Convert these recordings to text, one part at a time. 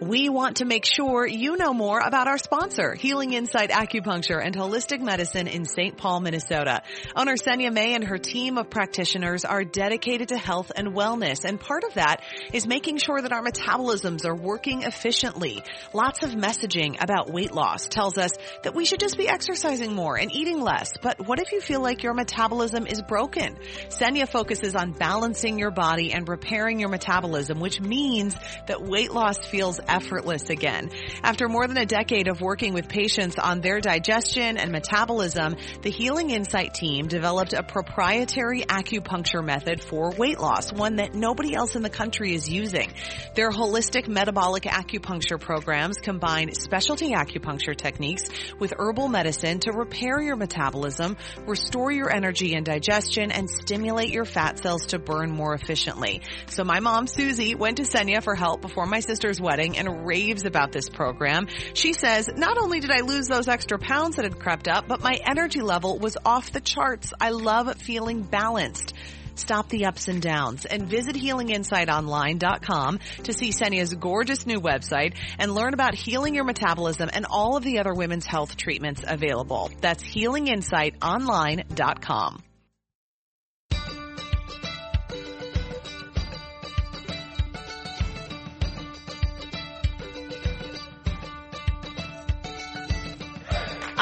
We want to make sure you know more about our sponsor, Healing Insight Acupuncture and Holistic Medicine in St. Paul, Minnesota. Owner Senya May and her team of practitioners are dedicated to health and wellness, and part of that is making sure that our metabolisms are working efficiently. Lots of messaging about weight loss tells us that we should just be exercising more and eating less, but what if you feel like your metabolism is broken? Senya focuses on balancing your body and repairing your metabolism, which means that weight loss feels effortless again. After more than a decade of working with patients on their digestion and metabolism, the Healing Insight team developed a proprietary acupuncture method for weight loss, one that nobody else in the country is using. Their holistic metabolic acupuncture programs combine specialty acupuncture techniques with herbal medicine to repair your metabolism, restore your energy and digestion, and stimulate your fat cells to burn more efficiently. So my mom, Susie, went to Senya for help before my sister's wedding and raves about this program. She says, not only did I lose those extra pounds that had crept up, but my energy level was off the charts. I love feeling balanced. Stop the ups and downs and visit healinginsightonline.com to see Senya's gorgeous new website and learn about healing your metabolism and all of the other women's health treatments available. That's healinginsightonline.com.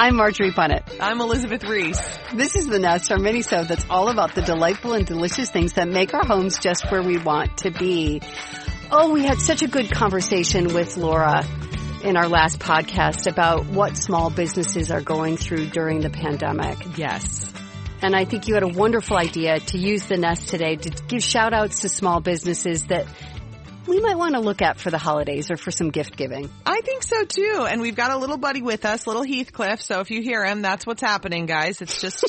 I'm Marjorie Punnett. I'm Elizabeth Reese. This is The Nest, our mini-sode that's all about the delightful and delicious things that make our homes just where we want to be. Oh, we had such a good conversation with Laura in our last podcast about what small businesses are going through during the pandemic. Yes. And I think you had a wonderful idea to use the nest today to give shout outs to small businesses that we might want to look at for the holidays or for some gift giving. I think so too. And we've got a little buddy with us, little Heathcliff. So if you hear him, that's what's happening, guys. It's just,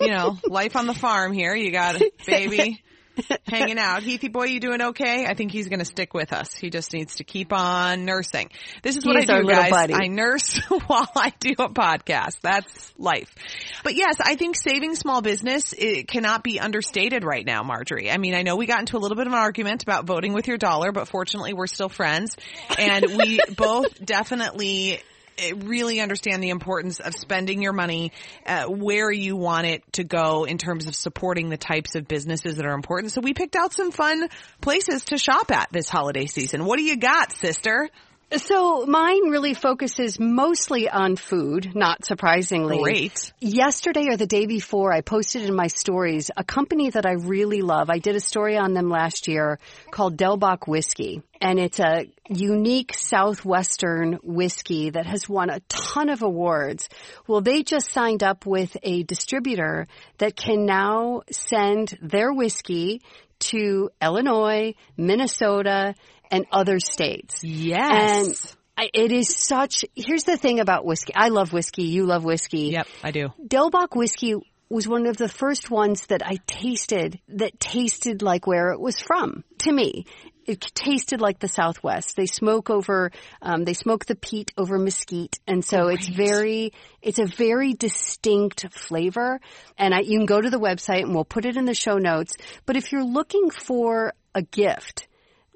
you know, life on the farm here. You got a baby hanging out. Heathy boy, you doing okay? I think he's going to stick with us. He just needs to keep on nursing. This is what He's I do, guys. buddy. I nurse while I do a podcast. That's life. But yes, I think saving small business it cannot be understated right now, Marjorie. I mean, I know we got into a little bit of an argument about voting with your dollar, but fortunately we're still friends and we both definitely really understand the importance of spending your money uh, where you want it to go in terms of supporting the types of businesses that are important. So we picked out some fun places to shop at this holiday season. What do you got, sister? So mine really focuses mostly on food, not surprisingly. Great. Yesterday or the day before, I posted in my stories a company that I really love. I did a story on them last year called Del Bac Whiskey. And it's a unique Southwestern whiskey that has won a ton of awards. Well, they just signed up with a distributor that can now send their whiskey to Illinois, Minnesota, and other states. Yes. And I- it is such, here's the thing about whiskey. I love whiskey. You love whiskey. Yep, I do. Del Bac whiskey was one of the first ones that I tasted that tasted like where it was from to me. It tasted like the Southwest. They smoke over, um, they smoke the peat over mesquite, and so it's very, it's a very distinct flavor. And I, you can go to the website, and we'll put it in the show notes. But if you're looking for a gift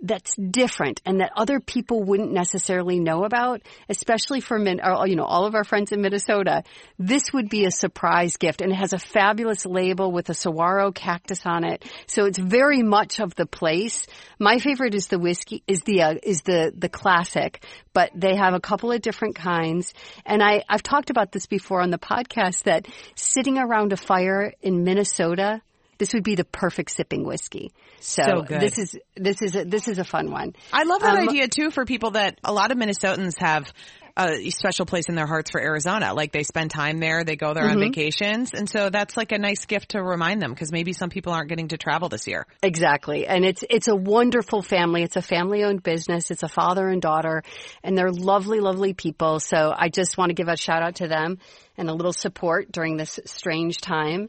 that's different and that other people wouldn't necessarily know about, especially for Min, or, you know, all of our friends in Minnesota, this would be a surprise gift. And it has a fabulous label with a saguaro cactus on it. So it's very much of the place. My favorite is the whiskey, is the, uh, is the, the classic, but they have a couple of different kinds. And I, I've talked about this before on the podcast that sitting around a fire in Minnesota, this would be the perfect sipping whiskey. So, So this is this is a, this is a fun one. I love that Um, idea too for people that a lot of Minnesotans have a special place in their hearts for Arizona. Like they spend time there, they go there Mm-hmm. on vacations. And so that's like a nice gift to remind them because maybe some people aren't getting to travel this year. Exactly. And it's, it's a wonderful family. It's a family owned business. It's a father and daughter and they're lovely, lovely people. So I just want to give a shout out to them and a little support during this strange time.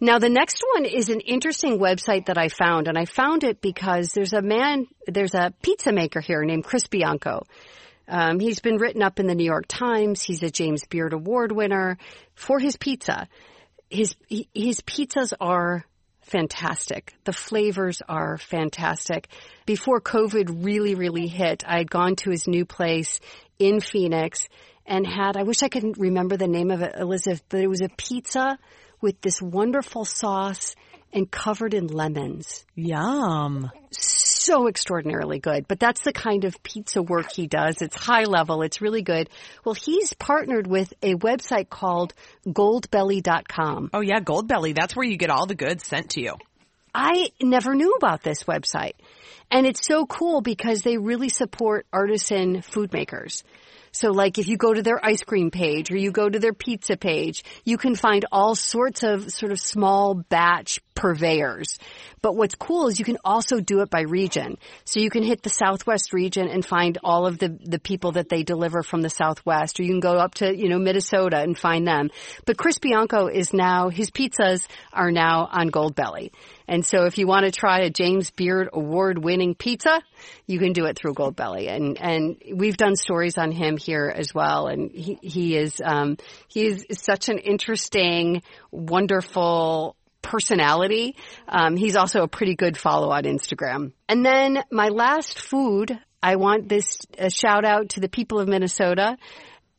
Now the next one is an interesting website that I found and I found it because there's a man, there's a pizza maker here named Chris Bianco. Um, he's been written up in the New York Times. He's a James Beard Award winner for his pizza. His his pizzas are fantastic. The flavors are fantastic. Before COVID really, really hit, I had gone to his new place in Phoenix and had, I wish I could remember the name of it, Elizabeth, but it was a pizza with this wonderful sauce and covered in lemons Yum. so extraordinarily good. But that's the kind of pizza work he does. It's high level. It's really good. Well, he's partnered with a website called goldbelly.com. Oh yeah, Goldbelly. That's where you get all the goods sent to you. I never knew about this website. And it's so cool because they really support artisan food makers. So like if you go to their ice cream page or you go to their pizza page, you can find all sorts of sort of small batch purveyors. But what's cool is you can also do it by region. So you can hit the Southwest region and find all of the, the people that they deliver from the Southwest, or you can go up to, you know, Minnesota and find them. But Chris Bianco is now, his pizzas are now on Goldbelly. And so if you want to try a James Beard award winning pizza, you can do it through Goldbelly. And, and we've done stories on him here as well. And he, he is, um, he is such an interesting, wonderful, personality. Um, he's also a pretty good follow on Instagram. And then my last food, I want this shout out to the people of Minnesota.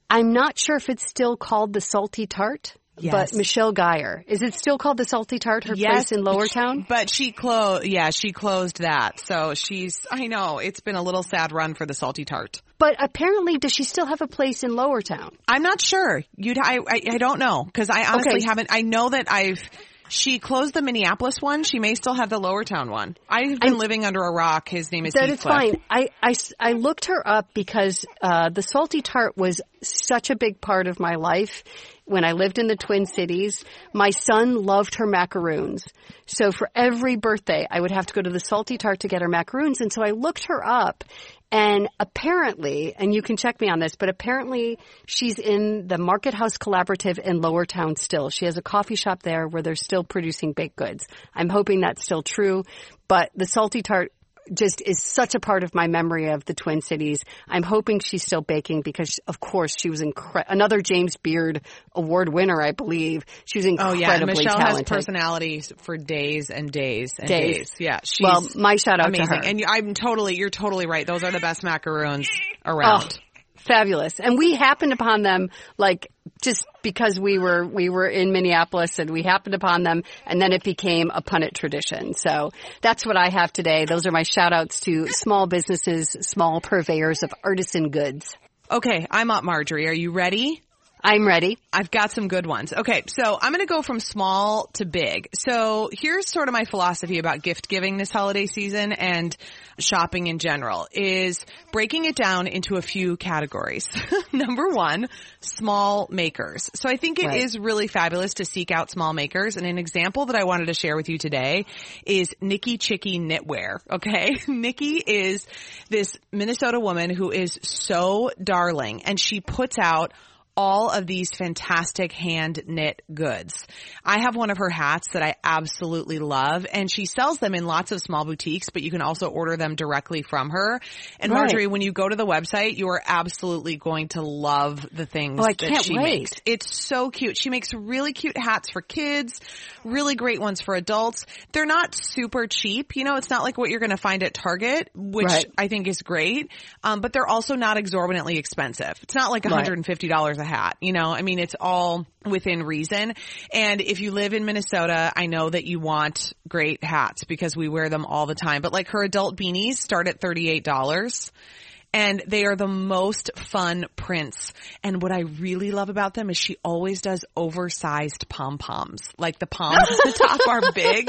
I'm not sure if it's still called the salty tart. Yes. But Michelle Gayer, is it still called the Salty Tart? Her place in Lower Town. But she closed, yeah, she closed that. So she's, I know, it's been a little sad run for the salty tart. But apparently, does she still have a place in Lower Town? I'm not sure. You'd, I, I, I don't know. Cause I honestly Okay. haven't, I know that I've, she closed the Minneapolis one. She may still have the Lower Town one. I've been living under a rock. His name is That is Heathcliff. fine. I, I I looked her up because uh, the salty tart was such a big part of my life when I lived in the Twin Cities. My son loved her macaroons. So for every birthday, I would have to go to the salty tart to get her macaroons. And so I looked her up and apparently, and you can check me on this, but apparently she's in the Market House Collaborative in Lower Town still. She has a coffee shop there where they're still producing baked goods. I'm hoping that's still true, but the salty tart just is such a part of my memory of the Twin Cities. I'm hoping she's still baking because, of course, she was incre- another James Beard Award winner, I believe. She was Oh yeah, Michelle talented. has personalities for days and days and Days. days. Yeah, she's well, my shout out amazing. to her. And I'm totally, you're totally right. Those are the best macaroons oh, around. Oh, fabulous. And we happened upon them like just because we were we were in Minneapolis and we happened upon them and then it became a Punnett tradition. So that's what I have today. Those are my shout outs to small businesses, small purveyors of artisan goods. Okay, I'm up, Marjorie. Are you ready? I'm ready. I've got some good ones. Okay, so I'm going to go from small to big. So here's sort of my philosophy about gift giving this holiday season and shopping in general is breaking it down into a few categories. Number one, small makers. So I think it is Right. really fabulous to seek out small makers. And an example that I wanted to share with you today is Nickichicki Knitwear. Okay. Nikki is this Minnesota woman who is so darling and she puts out all of these fantastic hand knit goods. I have one of her hats that I absolutely love and she sells them in lots of small boutiques, but you can also order them directly from her. And Right. Marjorie, when you go to the website, you are absolutely going to love the things Oh, that she wait. makes. It's so cute. She makes really cute hats for kids, really great ones for adults. They're not super cheap. You know, it's not like what you're going to find at Target, which Right. I think is great. Um, but they're also not exorbitantly expensive. It's not like Right. $150 a hat. You know, I mean, it's all within reason. And if you live in Minnesota, I know that you want great hats because we wear them all the time. But like her adult beanies start at $38 and they are the most fun prints. And what I really love about them is she always does oversized pom poms. Like the poms at the top are big,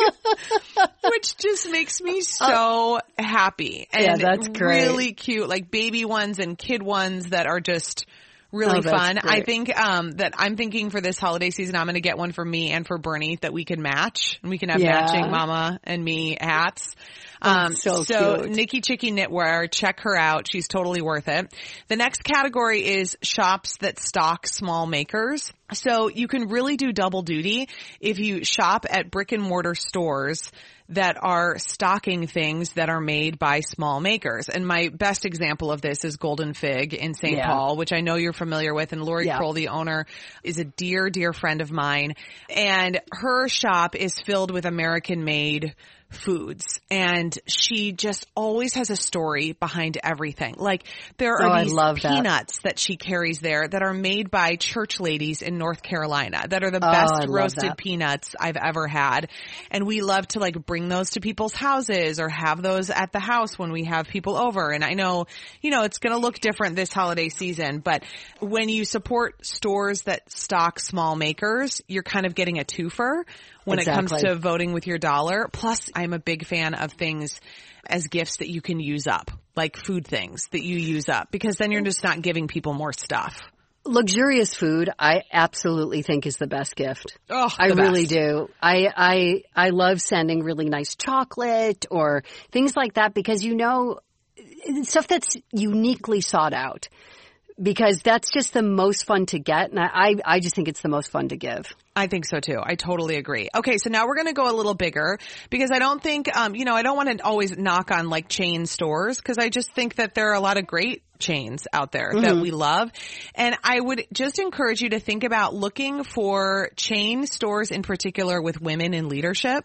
which just makes me so happy. And Yeah, that's great. really cute, like baby ones and kid ones that are just really Oh, fun. I think um, that I'm thinking for this holiday season, I'm going to get one for me and for Bernie that we can match, and we can have Yeah. matching Mama and me hats. Um, so cute. Nickichicki Knitwear, check her out. She's totally worth it. The next category is shops that stock small makers. So you can really do double duty if you shop at brick and mortar stores that are stocking things that are made by small makers. And my best example of this is Golden Fig in St. Yeah. Paul, which I know you're familiar with. And Lori Yeah. Kroll, the owner, is a dear, dear friend of mine. And her shop is filled with American made foods and she just always has a story behind everything. Like there are Oh, these love that. peanuts that she carries there that are made by church ladies in North Carolina that are the Oh, best roasted peanuts I've ever had. And we love to like bring those to people's houses or have those at the house when we have people over. And I know, you know, it's going to look different this holiday season, but when you support stores that stock small makers, you're kind of getting a twofer when it comes to voting with your dollar. Plus, I'm a big fan of things as gifts that you can use up, like food things that you use up, because then you're just not giving people more stuff. Luxurious food, I absolutely think is the best gift. Oh, I the really best. do. I, I, I love sending really nice chocolate or things like that because you know, stuff that's uniquely sought out. Because that's just the most fun to get, and I, I just think it's the most fun to give. I think so too. I totally agree. Okay, so now we're going to go a little bigger because I don't think, um, you know, I don't want to always knock on like chain stores because I just think that there are a lot of great chains out there that we love. And I would just encourage you to think about looking for chain stores in particular with women in leadership.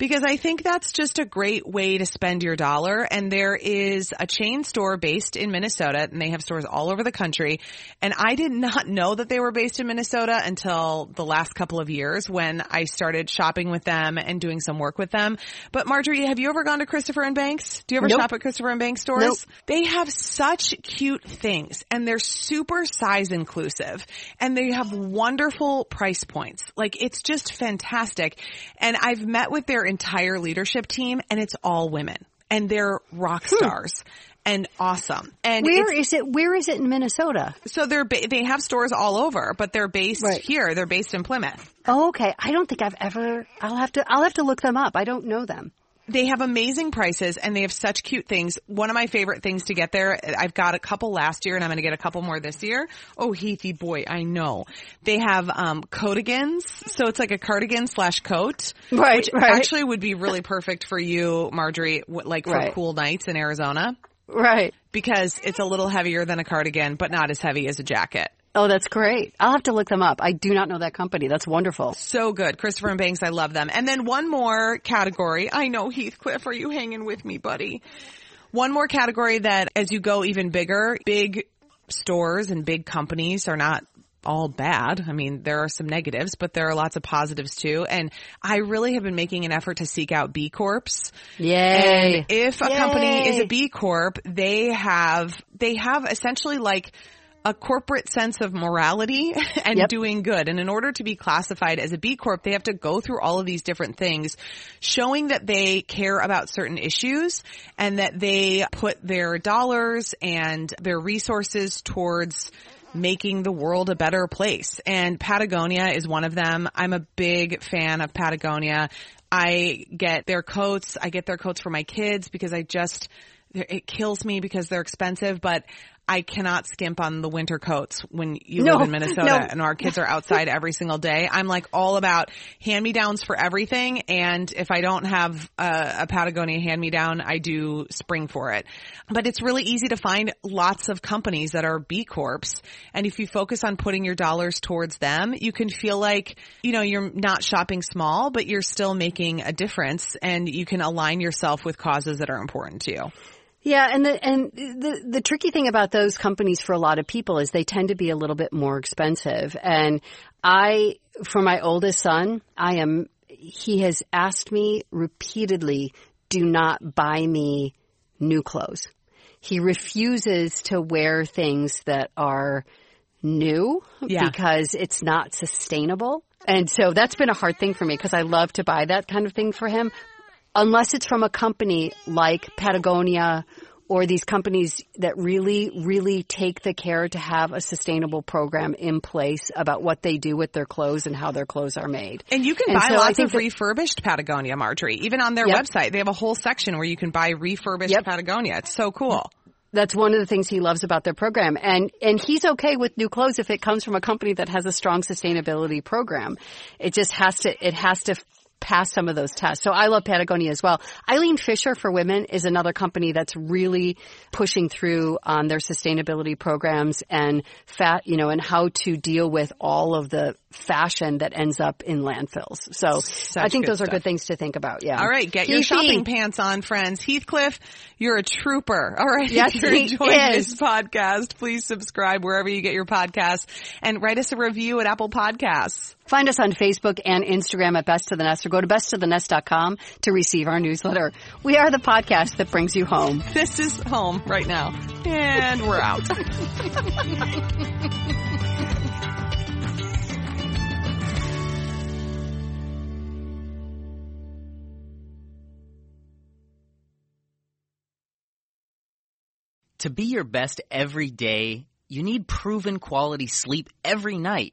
Because I think that's just a great way to spend your dollar. And there is a chain store based in Minnesota and they have stores all over the country. And I did not know that they were based in Minnesota until the last couple of years when I started shopping with them and doing some work with them. But Marjorie, have you ever gone to Christopher and Banks? Do you ever Nope. shop at Christopher and Banks stores? Nope. They have such cute things and they're super size inclusive and they have wonderful price points. Like it's just fantastic. And I've met with their entire leadership team and it's all women and they're rock stars and awesome. And Hmm. Where is it? Where is it in Minnesota? so they're, ba- they have stores all over, but they're based Right. here. They're based in Plymouth. Oh, okay. I don't think I've ever. I'll have to. I'll have to look them up. I don't know them. They have amazing prices and they have such cute things. One of my favorite things to get there, I've got a couple last year and I'm going to get a couple more this year. Oh, Heathy boy, I know. They have, um, coatigans. So it's like a cardigan slash coat. Right, Which right. actually would be really perfect for you, Marjorie, like for Right. cool nights in Arizona Right. because it's a little heavier than a cardigan, but not as heavy as a jacket. Oh, that's great. I'll have to look them up. I do not know that company. That's wonderful. So good. Christopher and Banks, I love them. And then one more category. I know Heathcliff, are you hanging with me, buddy? One more category that as you go even bigger, big stores and big companies are not all bad. I mean, there are some negatives, but there are lots of positives too. And I really have been making an effort to seek out B Corps. Yay. And if a company is a B Corp, they have, they have essentially like a corporate sense of morality and Yep. doing good. And in order to be classified as a B Corp, they have to go through all of these different things, showing that they care about certain issues and that they put their dollars and their resources towards making the world a better place. And Patagonia is one of them. I'm a big fan of Patagonia. I get their coats. I get their coats for my kids because I just, it kills me because they're expensive, but I cannot skimp on the winter coats when you No, live in Minnesota no. and our kids are outside every single day. I'm like all about hand me downs for everything. And if I don't have a, a Patagonia hand me down, I do spring for it. But it's really easy to find lots of companies that are B Corps. And if you focus on putting your dollars towards them, you can feel like, you know, you're not shopping small, but you're still making a difference and you can align yourself with causes that are important to you. Yeah, and the and the the tricky thing about those companies for a lot of people is they tend to be a little bit more expensive. And I, for my oldest son, I am. He has asked me repeatedly, "Do not buy me new clothes." He refuses to wear things that are new Yeah. because it's not sustainable. And so that's been a hard thing for me because I love to buy that kind of thing for him unless it's from a company like Patagonia or these companies that really, really take the care to have a sustainable program in place about what they do with their clothes and how their clothes are made. And you can And buy so lots of that- refurbished Patagonia, Marjorie. Even on their Yep. website, they have a whole section where you can buy refurbished Yep. Patagonia. It's so cool. That's one of the things he loves about their program. And, and he's okay with new clothes if it comes from a company that has a strong sustainability program. It just has to, it has to pass some of those tests. So I love Patagonia as well. Eileen Fisher for Women is another company that's really pushing through on their sustainability programs and fat, you know, and how to deal with all of the fashion that ends up in landfills. So I think those are good things to think about. Yeah. All right, get your Keithy. shopping pants on, friends. Heathcliff, you're a trooper. All right, Yes, if you're enjoying is. this podcast, please subscribe wherever you get your podcasts and write us a review at Apple Podcasts. Find us on Facebook and Instagram at Best of the Nest or go to bestofthenest.com to receive our newsletter. We are the podcast that brings you home. This is home right now, and we're out. To be your best every day, you need proven quality sleep every night.